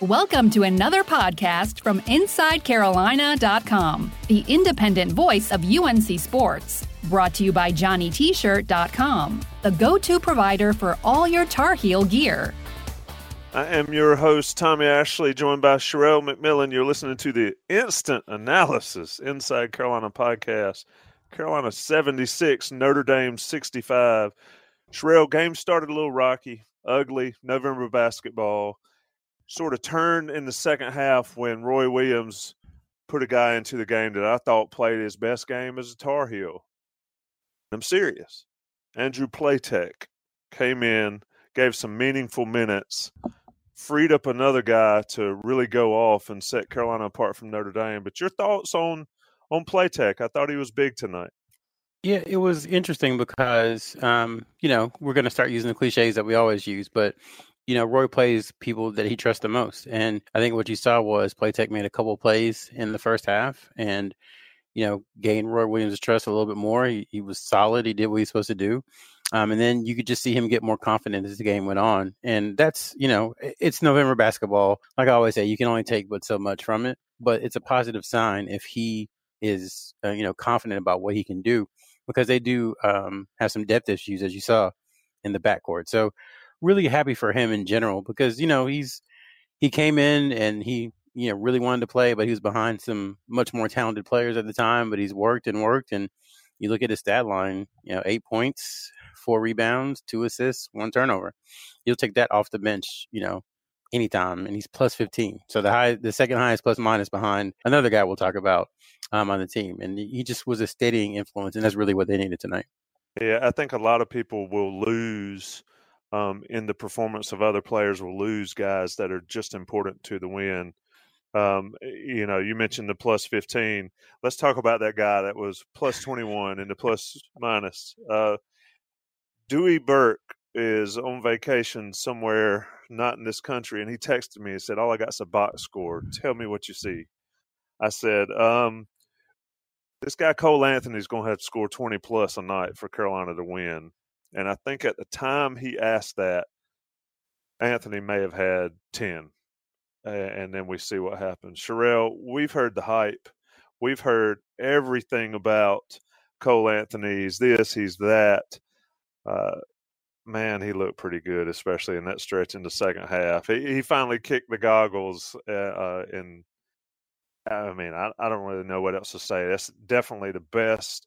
Welcome to another podcast from InsideCarolina.com, the independent voice of UNC Sports. Brought to you by JohnnyT-shirt.com, the go-to provider for all your Tar Heel gear. I am your host, Tommy Ashley, joined by Sherrell McMillan. You're listening to the Instant Analysis Inside Carolina podcast. Carolina 76, Notre Dame 65. Sherrell, game started a little rocky, ugly, November basketball. Sort of turned in the second half when Roy Williams put a guy into the game that I thought played his best game as a Tar Heel. I'm serious. Andrew Platek came in, gave some meaningful minutes, freed up another guy to really go off and set Carolina apart from Notre Dame. But your thoughts on on Platek? I thought he was big tonight. Yeah, it was interesting because, um, you know, we're going to start using the cliches that we always use, but, you know, Roy plays people that he trusts the most. And I think what you saw was Platek made a couple plays in the first half and, you know, gained Roy Williams' trust a little bit more. He, he was solid. He did what he's supposed to do. Um, and then you could just see him get more confident as the game went on. And that's, you know, it's November basketball. Like I always say, you can only take but so much from it, but it's a positive sign if he is, uh, you know, confident about what he can do because they do um, have some depth issues, as you saw in the backcourt. So really happy for him in general because you know he's he came in and he you know really wanted to play, but he was behind some much more talented players at the time. But he's worked and worked, and you look at his stat line, you know, eight points, four rebounds, two assists, one turnover. You'll take that off the bench, you know, anytime, and he's plus fifteen. So the high, the second highest plus minus behind another guy we'll talk about um, on the team, and he just was a steadying influence, and that's really what they needed tonight. Yeah, I think a lot of people will lose um, in the performance of other players. Will lose guys that are just important to the win. Um, you know, you mentioned the plus fifteen. Let's talk about that guy that was plus twenty one and the plus minus. Uh, Dewey Burke is on vacation somewhere not in this country, and he texted me and said, "All I got is a box score. Tell me what you see." I said, um, this guy Cole Anthony is going to have to score 20 plus a night for Carolina to win. And I think at the time he asked that, Anthony may have had 10. And then we see what happens. Sherrell, we've heard the hype. We've heard everything about Cole Anthony's this, he's that. Uh, man, he looked pretty good, especially in that stretch in the second half. He, he finally kicked the goggles uh, uh, in I mean, I, I don't really know what else to say. That's definitely the best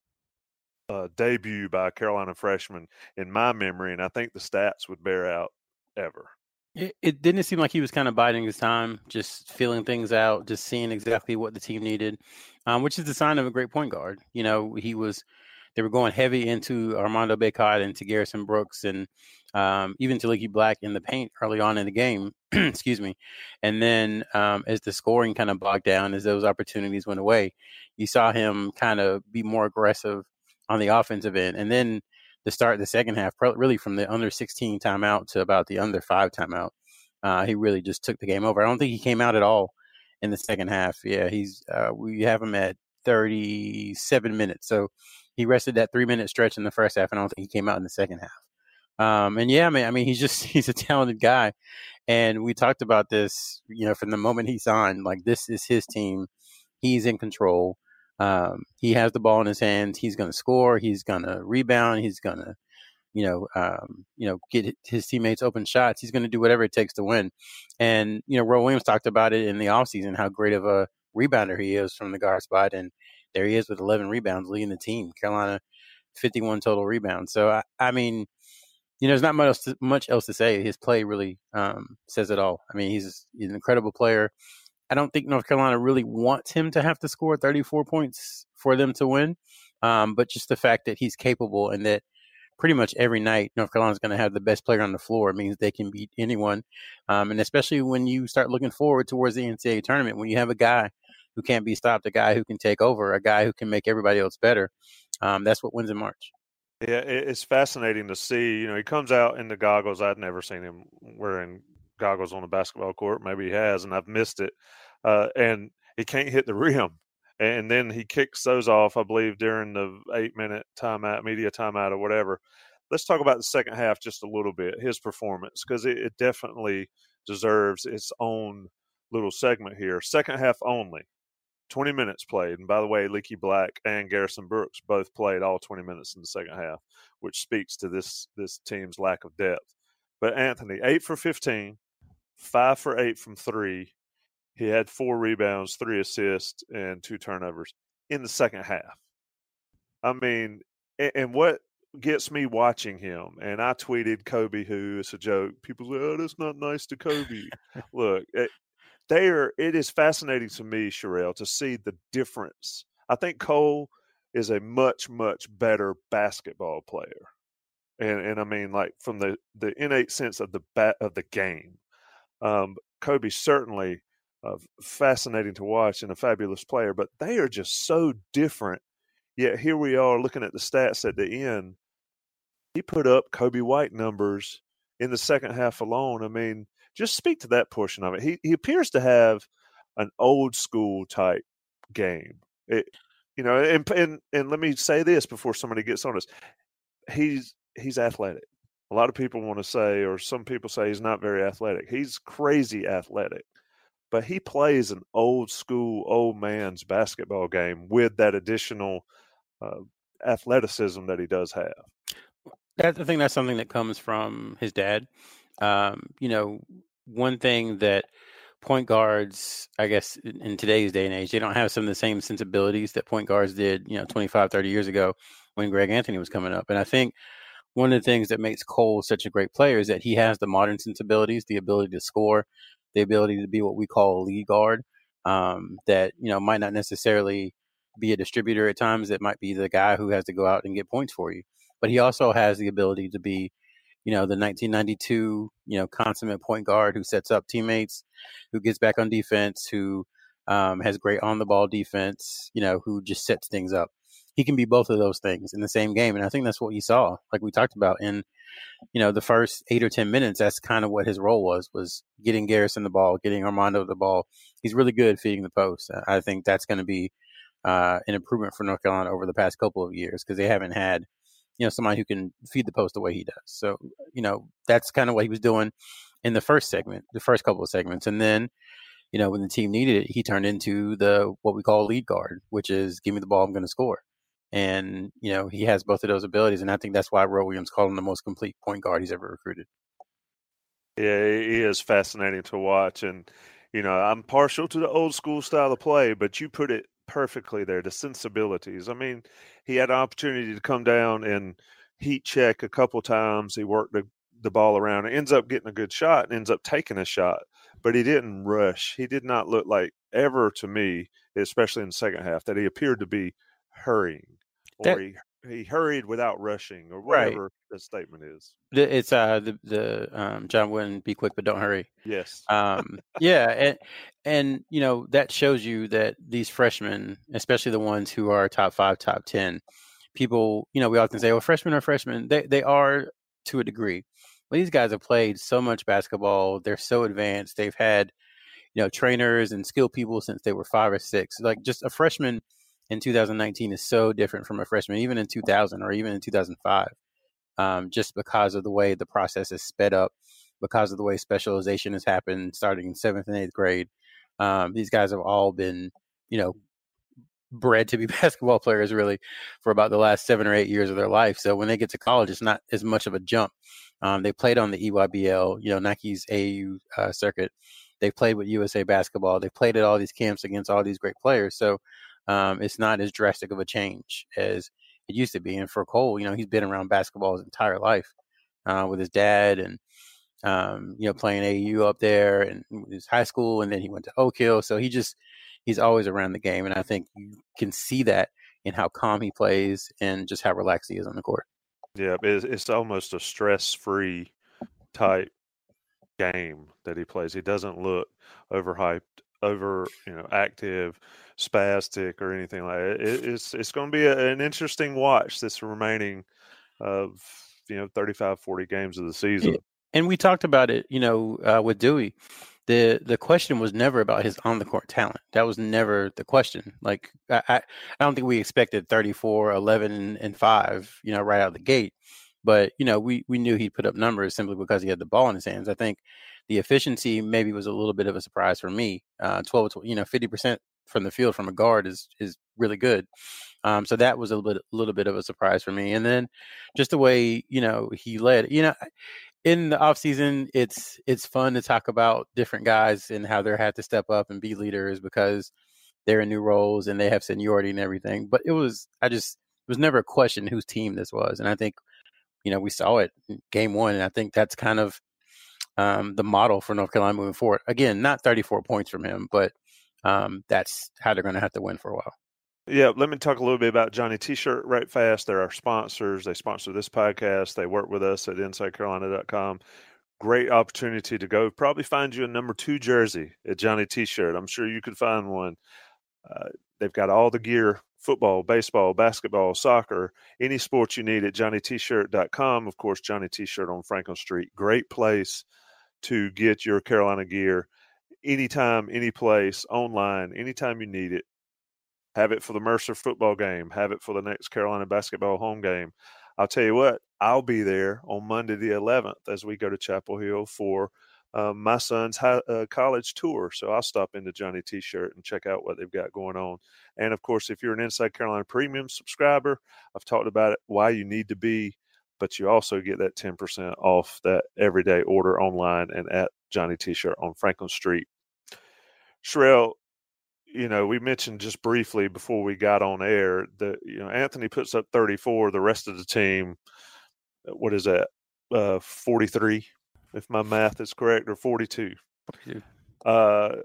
uh, debut by a Carolina freshman in my memory, and I think the stats would bear out ever. It, it didn't seem like he was kind of biding his time, just feeling things out, just seeing exactly what the team needed, um, which is the sign of a great point guard. You know, he was they were going heavy into Armando Bacot and to Garrison Brooks and um, even to Leaky Black in the paint early on in the game. excuse me. And then um, as the scoring kind of bogged down, as those opportunities went away, you saw him kind of be more aggressive on the offensive end. And then the start the second half, really from the under 16 timeout to about the under five timeout, uh, he really just took the game over. I don't think he came out at all in the second half. Yeah, he's uh, we have him at 37 minutes. So he rested that three minute stretch in the first half, and I don't think he came out in the second half. Um, and yeah, man, I mean, he's just he's a talented guy, and we talked about this, you know, from the moment he signed. Like this is his team, he's in control. Um, he has the ball in his hands. He's going to score. He's going to rebound. He's going to, you know, um, you know, get his teammates open shots. He's going to do whatever it takes to win. And you know, Roy Williams talked about it in the offseason, how great of a rebounder he is from the guard spot, and there he is with 11 rebounds, leading the team. Carolina, 51 total rebounds. So I, I mean, you know, there's not much else, to, much else to say. His play really um, says it all. I mean, he's, he's an incredible player. I don't think North Carolina really wants him to have to score 34 points for them to win. Um, but just the fact that he's capable and that pretty much every night North Carolina's going to have the best player on the floor. Means they can beat anyone, um, and especially when you start looking forward towards the NCAA tournament, when you have a guy who can't be stopped, a guy who can take over, a guy who can make everybody else better. Um, that's what wins in March. Yeah, it's fascinating to see. You know, he comes out in the goggles. I'd never seen him wearing goggles on a basketball court. Maybe he has, and I've missed it. Uh, and he can't hit the rim. And then he kicks those off, I believe, during the eight minute timeout, media timeout, or whatever. Let's talk about the second half just a little bit, his performance, because it, it definitely deserves its own little segment here. Second half only. 20 minutes played. And by the way, Leaky Black and Garrison Brooks both played all 20 minutes in the second half, which speaks to this this team's lack of depth. But Anthony, 8 for 15, 5 for 8 from 3. He had 4 rebounds, 3 assists and 2 turnovers in the second half. I mean, and what gets me watching him, and I tweeted Coby, who is a joke. People say, "Oh, that's not nice to Coby." Look, there it is fascinating to me, Sherrell, to see the difference. I think Cole is a much, much better basketball player. And and I mean like from the, the innate sense of the bat of the game. Um, Coby certainly uh, fascinating to watch and a fabulous player, but they are just so different. Yet here we are looking at the stats at the end. He put up Coby White numbers in the second half alone. I mean, just speak to that portion of it. He he appears to have an old school type game. It, you know, and and and let me say this before somebody gets on us. He's he's athletic. A lot of people want to say, or some people say, he's not very athletic. He's crazy athletic, but he plays an old school, old man's basketball game with that additional uh, athleticism that he does have. I think that's something that comes from his dad. Um, you know, one thing that point guards, I guess, in today's day and age, they don't have some of the same sensibilities that point guards did, you know, 25, 30 years ago when Greg Anthony was coming up. And I think one of the things that makes Cole such a great player is that he has the modern sensibilities, the ability to score, the ability to be what we call a lead guard, um, that, you know, might not necessarily be a distributor at times. That might be the guy who has to go out and get points for you. But he also has the ability to be you know, the 1992, you know, consummate point guard who sets up teammates, who gets back on defense, who um, has great on the ball defense, you know, who just sets things up. He can be both of those things in the same game. And I think that's what you saw, like we talked about in, you know, the first eight or 10 minutes. That's kind of what his role was, was getting Garrison the ball, getting Armando the ball. He's really good feeding the post. I think that's going to be uh, an improvement for North Carolina over the past couple of years because they haven't had you know, somebody who can feed the post the way he does. So, you know, that's kind of what he was doing in the first segment, the first couple of segments. And then, you know, when the team needed it, he turned into the what we call lead guard, which is give me the ball, I'm going to score. And, you know, he has both of those abilities. And I think that's why Roy Williams called him the most complete point guard he's ever recruited. Yeah, he is fascinating to watch. And, you know, I'm partial to the old school style of play, but you put it perfectly there. The sensibilities. I mean, he had an opportunity to come down and heat check a couple times. He worked the, the ball around and ends up getting a good shot and ends up taking a shot. But he didn't rush. He did not look like ever to me, especially in the second half, that he appeared to be hurrying or that, he he hurried without rushing or whatever right. the statement is. It's uh the the um, John Wooden be quick but don't hurry. Yes. Um yeah and and you know that shows you that these freshmen, especially the ones who are top 5, top 10, people, you know, we often say well freshmen are freshmen. They they are to a degree. But these guys have played so much basketball. They're so advanced. They've had you know trainers and skilled people since they were 5 or 6. Like just a freshman in 2019 is so different from a freshman, even in 2000 or even in 2005, um, just because of the way the process is sped up, because of the way specialization has happened starting in seventh and eighth grade. Um, these guys have all been, you know, bred to be basketball players really for about the last seven or eight years of their life. So when they get to college, it's not as much of a jump. Um, they played on the EYBL, you know, Nike's AU uh, circuit. They played with USA basketball. They played at all these camps against all these great players. So um, it's not as drastic of a change as it used to be. And for Cole, you know, he's been around basketball his entire life uh, with his dad and, um, you know, playing AU up there and his high school. And then he went to Oak Hill. So he just, he's always around the game. And I think you can see that in how calm he plays and just how relaxed he is on the court. Yeah, it's, it's almost a stress-free type game that he plays. He doesn't look overhyped, over you know active, spastic, or anything like that. It, it's it's going to be a, an interesting watch this remaining of you know 35, 40 games of the season. And we talked about it, you know, uh, with Dewey. The the question was never about his on the court talent. That was never the question. Like I, I, I don't think we expected 34, 11, and five, you know, right out of the gate. But you know, we we knew he'd put up numbers simply because he had the ball in his hands. I think the efficiency maybe was a little bit of a surprise for me. Uh, 12, you know, 50% from the field from a guard is is really good. Um, so that was a little bit a little bit of a surprise for me. And then just the way you know he led. You know, in the off season, it's it's fun to talk about different guys and how they're had to step up and be leaders because they're in new roles and they have seniority and everything. But it was I just it was never a question whose team this was, and I think you know we saw it game one, and I think that's kind of um, the model for North Carolina moving forward. Again, not 34 points from him, but um, that's how they're going to have to win for a while. Yeah, let me talk a little bit about Johnny T-shirt right fast. They're our sponsors. They sponsor this podcast. They work with us at InsideCarolina.com. Great opportunity to go. Probably find you a number two jersey at Johnny T-shirt. I'm sure you could find one. Uh, they've got all the gear football, baseball, basketball, soccer, any sports you need at johnnytshirt.com. Of course, Johnny T-shirt on Franklin Street. Great place to get your Carolina gear anytime, any place, online, anytime you need it. Have it for the Mercer football game. Have it for the next Carolina basketball home game. I'll tell you what, I'll be there on Monday the 11th as we go to Chapel Hill for uh, my son's high, uh, college tour. So I'll stop into Johnny T-shirt and check out what they've got going on. And of course, if you're an Inside Carolina Premium subscriber, I've talked about it, why you need to be but you also get that 10% off that everyday order online and at Johnny T-shirt on Franklin Street. Sherrell, you know, we mentioned just briefly before we got on air that you know Anthony puts up 34, the rest of the team, what is that, uh, 43, if my math is correct, or 42. Uh,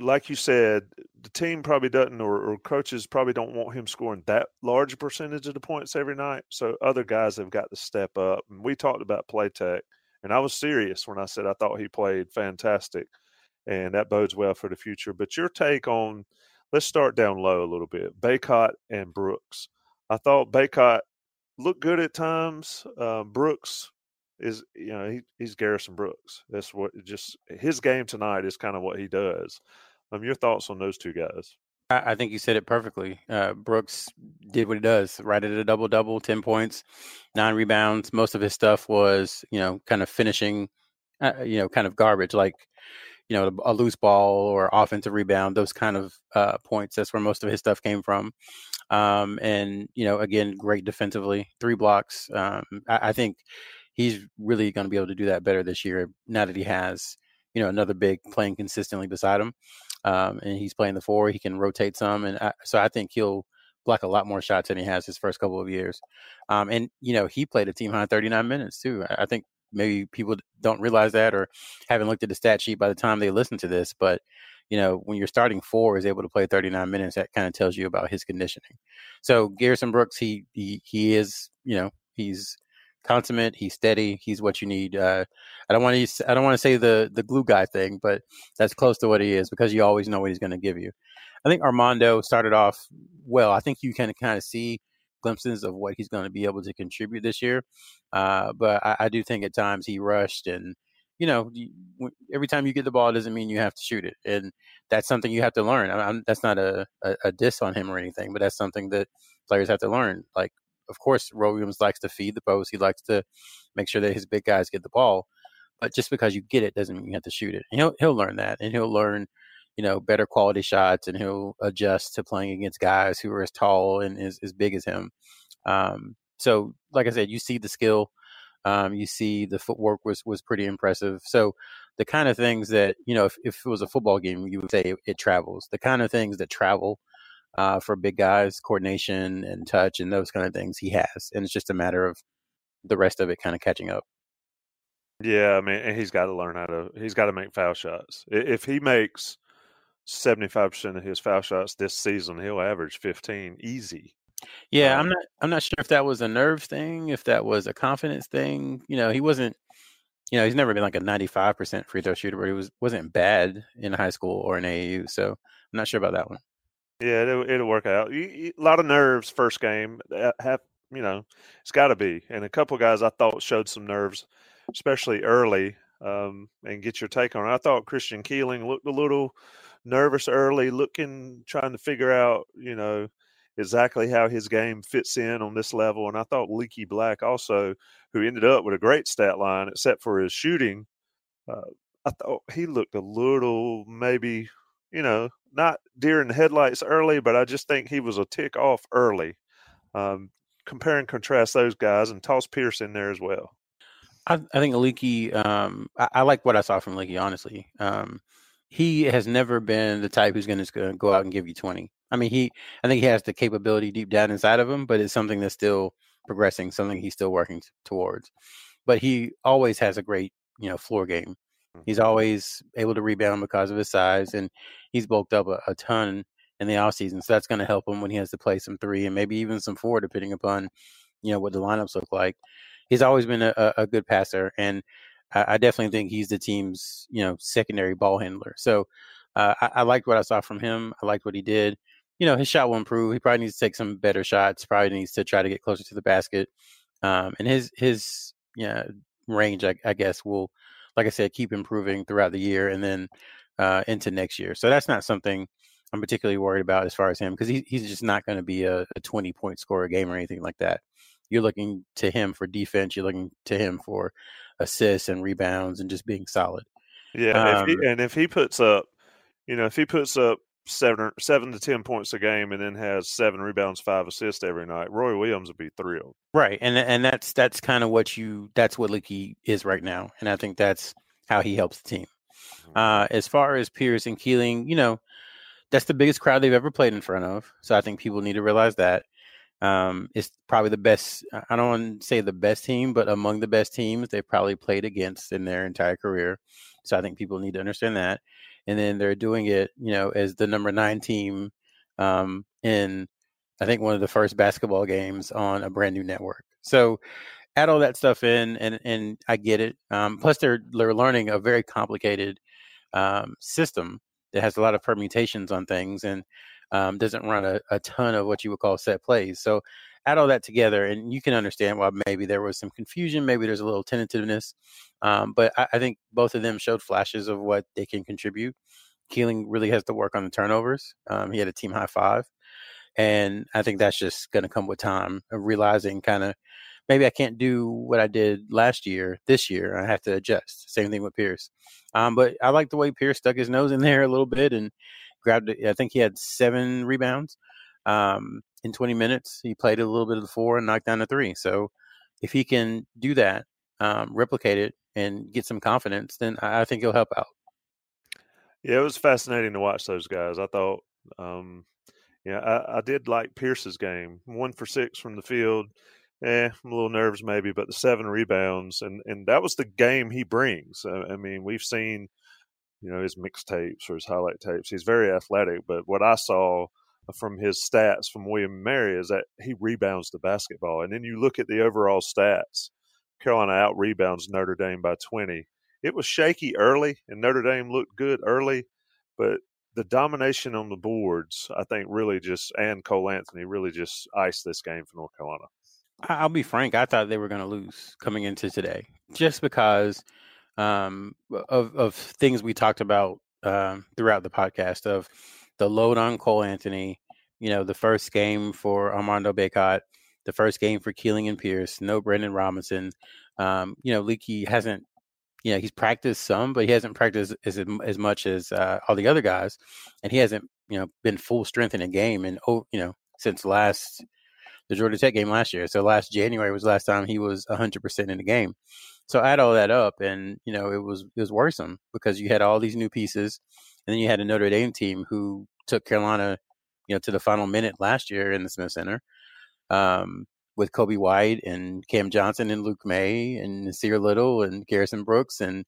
like you said, the team probably doesn't, or, or, coaches probably don't want him scoring that large percentage of the points every night. So other guys have got to step up. And we talked about Platek, and I was serious when I said I thought he played fantastic, and that bodes well for the future. But your take on, let's start down low a little bit. Bacot and Brooks. I thought Bacot looked good at times. Uh, Brooks is you know he, he's Garrison Brooks. That's what just his game tonight is kind of what he does. Um, your thoughts on those two guys? I, I think you said it perfectly. Uh, Brooks did what he does, right at a double double, ten points, nine rebounds. Most of his stuff was you know kind of finishing, uh, you know, kind of garbage like you know a loose ball or offensive rebound. Those kind of uh, points. That's where most of his stuff came from. Um, and you know, again, great defensively, three blocks. Um, I, I think he's really going to be able to do that better this year now that he has you know another big playing consistently beside him um, and he's playing the four he can rotate some and I, so i think he'll block a lot more shots than he has his first couple of years. Um, and you know he played a team high 39 minutes too. I think maybe people don't realize that or haven't looked at the stat sheet by the time they listen to this but you know when you're starting four is able to play 39 minutes that kind of tells you about his conditioning. So garrison brooks he he, he is you know he's consummate. He's steady. He's what you need. Uh, I don't want to. I don't want to say the the glue guy thing, but that's close to what he is because you always know what he's going to give you. I think Armando started off well. I think you can kind of see glimpses of what he's going to be able to contribute this year. Uh, but I, I, do think at times he rushed and. You know, every time you get the ball doesn't mean you have to shoot it, and that's something you have to learn. I that's not a, a, a diss on him or anything, but that's something that players have to learn. Like of course, Roy Williams likes to feed the post. He likes to make sure that his big guys get the ball. But just because you get it doesn't mean you have to shoot it. And he'll he'll learn that, and he'll learn, you know, better quality shots, and he'll adjust to playing against guys who are as tall and as, as big as him. Um, so, like I said, you see the skill, um, you see the footwork was was pretty impressive. So, the kind of things that you know, if, if it was a football game, you would say it, it travels. The kind of things that travel uh, for big guys, coordination and touch and those kind of things he has. And it's just a matter of the rest of it kind of catching up. Yeah, I mean, he's got to learn how to. He's got to make foul shots. If he makes seventy-five percent of his foul shots this season, he'll average fifteen easy. Yeah, um, I'm not. I'm not sure if that was a nerves thing, if that was a confidence thing. You know, he wasn't. You know, he's never been like a 95% free throw shooter, but he was wasn't bad in high school or in AAU. So I'm not sure about that one. Yeah, it'll, it'll work out. You, you, a lot of nerves first game. Have you know, it's got to be. And a couple guys I thought showed some nerves, especially early. Um, and get your take on it. I thought Christian Keeling looked a little nervous early, looking, trying to figure out, you know, exactly how his game fits in on this level. And I thought Leaky Black also, who ended up with a great stat line, except for his shooting, uh, I thought he looked a little maybe, you know, not deer in the headlights early, but I just think he was a tick off early. Um, compare and contrast those guys and toss Pierce in there as well. I, I think Leaky, um, I, I, like what I saw from Leaky, honestly. Um, he has never been the type who's going to go out and give you 20. I mean, he, I think he has the capability deep down inside of him, but it's something that's still progressing, something he's still working t- towards. But he always has a great, you know, floor game. He's always able to rebound because of his size, and he's bulked up a, a ton in the offseason. So that's going to help him when he has to play some three and maybe even some four, depending upon, you know, what the lineups look like. He's always been a, a good passer, and I, I, definitely think he's the team's, you know, secondary ball handler. So uh, I, I liked what I saw from him. I liked what he did. You know, his shot will improve. He probably needs to take some better shots. Probably needs to try to get closer to the basket. Um, and his his yeah range, I, I guess, will, like I said, keep improving throughout the year and then uh, into next year. So that's not something I'm particularly worried about as far as him because he, he's just not going to be a, a 20 point scorer game or anything like that. You're looking to him for defense. You're looking to him for assists and rebounds and just being solid. Yeah, um, if he, and if he puts up, you know, if he puts up seven seven to ten points a game and then has seven rebounds, five assists every night, Roy Williams would be thrilled. Right, and and that's that's kind of what you that's what Leaky is right now, and I think that's how he helps the team. Mm-hmm. Uh, as far as Pierce and Keeling, you know, that's the biggest crowd they've ever played in front of. So I think people need to realize that. Um, it's probably the best. I don't want to say the best team, but among the best teams they've probably played against in their entire career. So I think people need to understand that. And then they're doing it, you know, as the number nine team um, in, I think, one of the first basketball games on a brand new network. So add all that stuff in, and and I get it. Um, plus, they're they're learning a very complicated um, system that has a lot of permutations on things and um, doesn't run a, a, ton of what you would call set plays. So add all that together, and you can understand why maybe there was some confusion, maybe there's a little tentativeness. Um, but I, I, think both of them showed flashes of what they can contribute. Keeling really has to work on the turnovers. Um, he had a team high five, and I think that's just going to come with time of realizing kind of maybe I can't do what I did last year. This year, I have to adjust. Same thing with Pierce. Um, but I like the way Pierce stuck his nose in there a little bit and grabbed it. I think he had seven rebounds um, in 20 minutes. He played a little bit of the four and knocked down the three. So if he can do that, um, replicate it, and get some confidence, then I think he'll help out. Yeah, it was fascinating to watch those guys. I thought, um, yeah, I, I did like Pierce's game. One for six from the field eh, I'm a little nervous maybe, but the seven rebounds and and that was the game he brings. I, I mean, we've seen you know his mixtapes or his highlight tapes. He's very athletic, but what I saw from his stats from William Mary is that he rebounds the basketball, and then you look at the overall stats. Carolina out rebounds Notre Dame by 20. It was shaky early, and Notre Dame looked good early, but the domination on the boards, I think, really just and Cole Anthony really just iced this game for North Carolina. I'll be frank. I thought they were going to lose coming into today, just because um, of of things we talked about um, throughout the podcast of the load on Cole Anthony. You know, the first game for Armando Bacot, the first game for Keeling and Pierce. No Brandon Robinson. Um, you know, Leaky hasn't. You know, he's practiced some, but he hasn't practiced as as much as uh, all the other guys, and he hasn't you know been full strength in a game and oh you know since last the Georgia Tech game last year. So last January was last time he was 100% in the game. So add all that up, and you know it was it was worrisome because you had all these new pieces, and then you had a Notre Dame team who took Carolina, you know, to the final minute last year in the Smith Center, um, with Coby White and Cam Johnson and Luke Maye and Nassir Little and Garrison Brooks and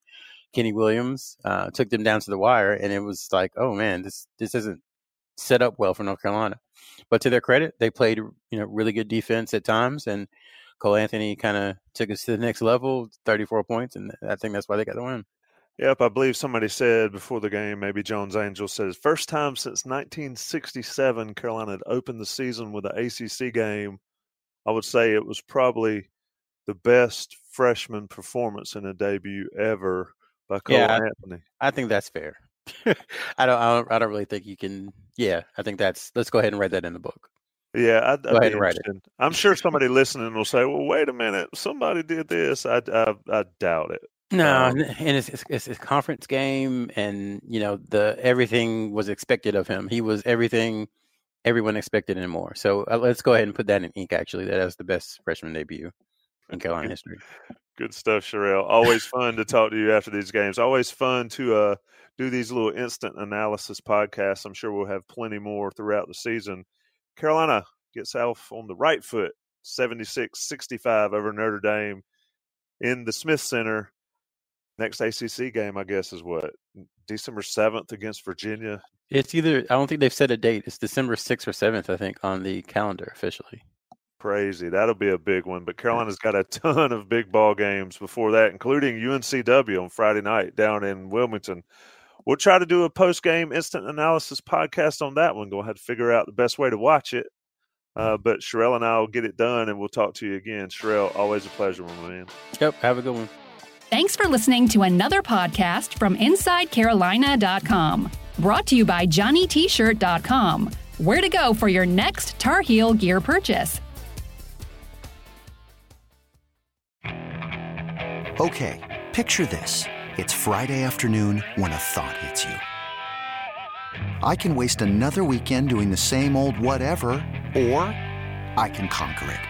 Kenny Williams uh, took them down to the wire, and it was like, oh man, this this isn't set up well for North Carolina. But to their credit, they played you know really good defense at times, and Cole Anthony kind of took us to the next level, 34 points, and I think that's why they got the win. Yep, I believe somebody said before the game, maybe Jones Angell says, first time since 1967 Carolina had opened the season with an ACC game. I would say it was probably the best freshman performance in a debut ever by Cole yeah, Anthony. I think that's fair. I don't, I don't, I don't really think you can. Yeah, I think that's. Let's go ahead and write that in the book. Yeah, I'd, I'd go ahead and write it. I'm sure somebody listening will say, "Well, wait a minute, somebody did this." I, I, I doubt it. No, um, and it's, it's, it's a conference game, and you know the everything was expected of him. He was everything everyone expected and more. So uh, let's go ahead and put that in ink. Actually, that was the best freshman debut in Carolina history. Good stuff, Sherrell. Always fun to talk to you after these games. Always fun to uh, do these little instant analysis podcasts. I'm sure we'll have plenty more throughout the season. Carolina gets off on the right foot, 76 65 over Notre Dame in the Smith Center next ACC game, I guess, is what December seventh against Virginia. It's either I don't think they've set a date. It's December sixth or seventh, I think, on the calendar officially. Crazy, that'll be a big one. But Carolina's got a ton of big ball games before that, including UNCW on Friday night down in Wilmington. We'll try to do a post game instant analysis podcast on that one. Go ahead and figure out the best way to watch it. Uh, but Sherrell and I will get it done, and we'll talk to you again. Sherrell, always a pleasure, my man. Yep, have a good one. Thanks for listening to another podcast from InsideCarolina.com. Brought to you by JohnnyT-shirt.com. Where to go for your next Tar Heel gear purchase. Okay, picture this. It's Friday afternoon when a thought hits you. I can waste another weekend doing the same old whatever, or I can conquer it.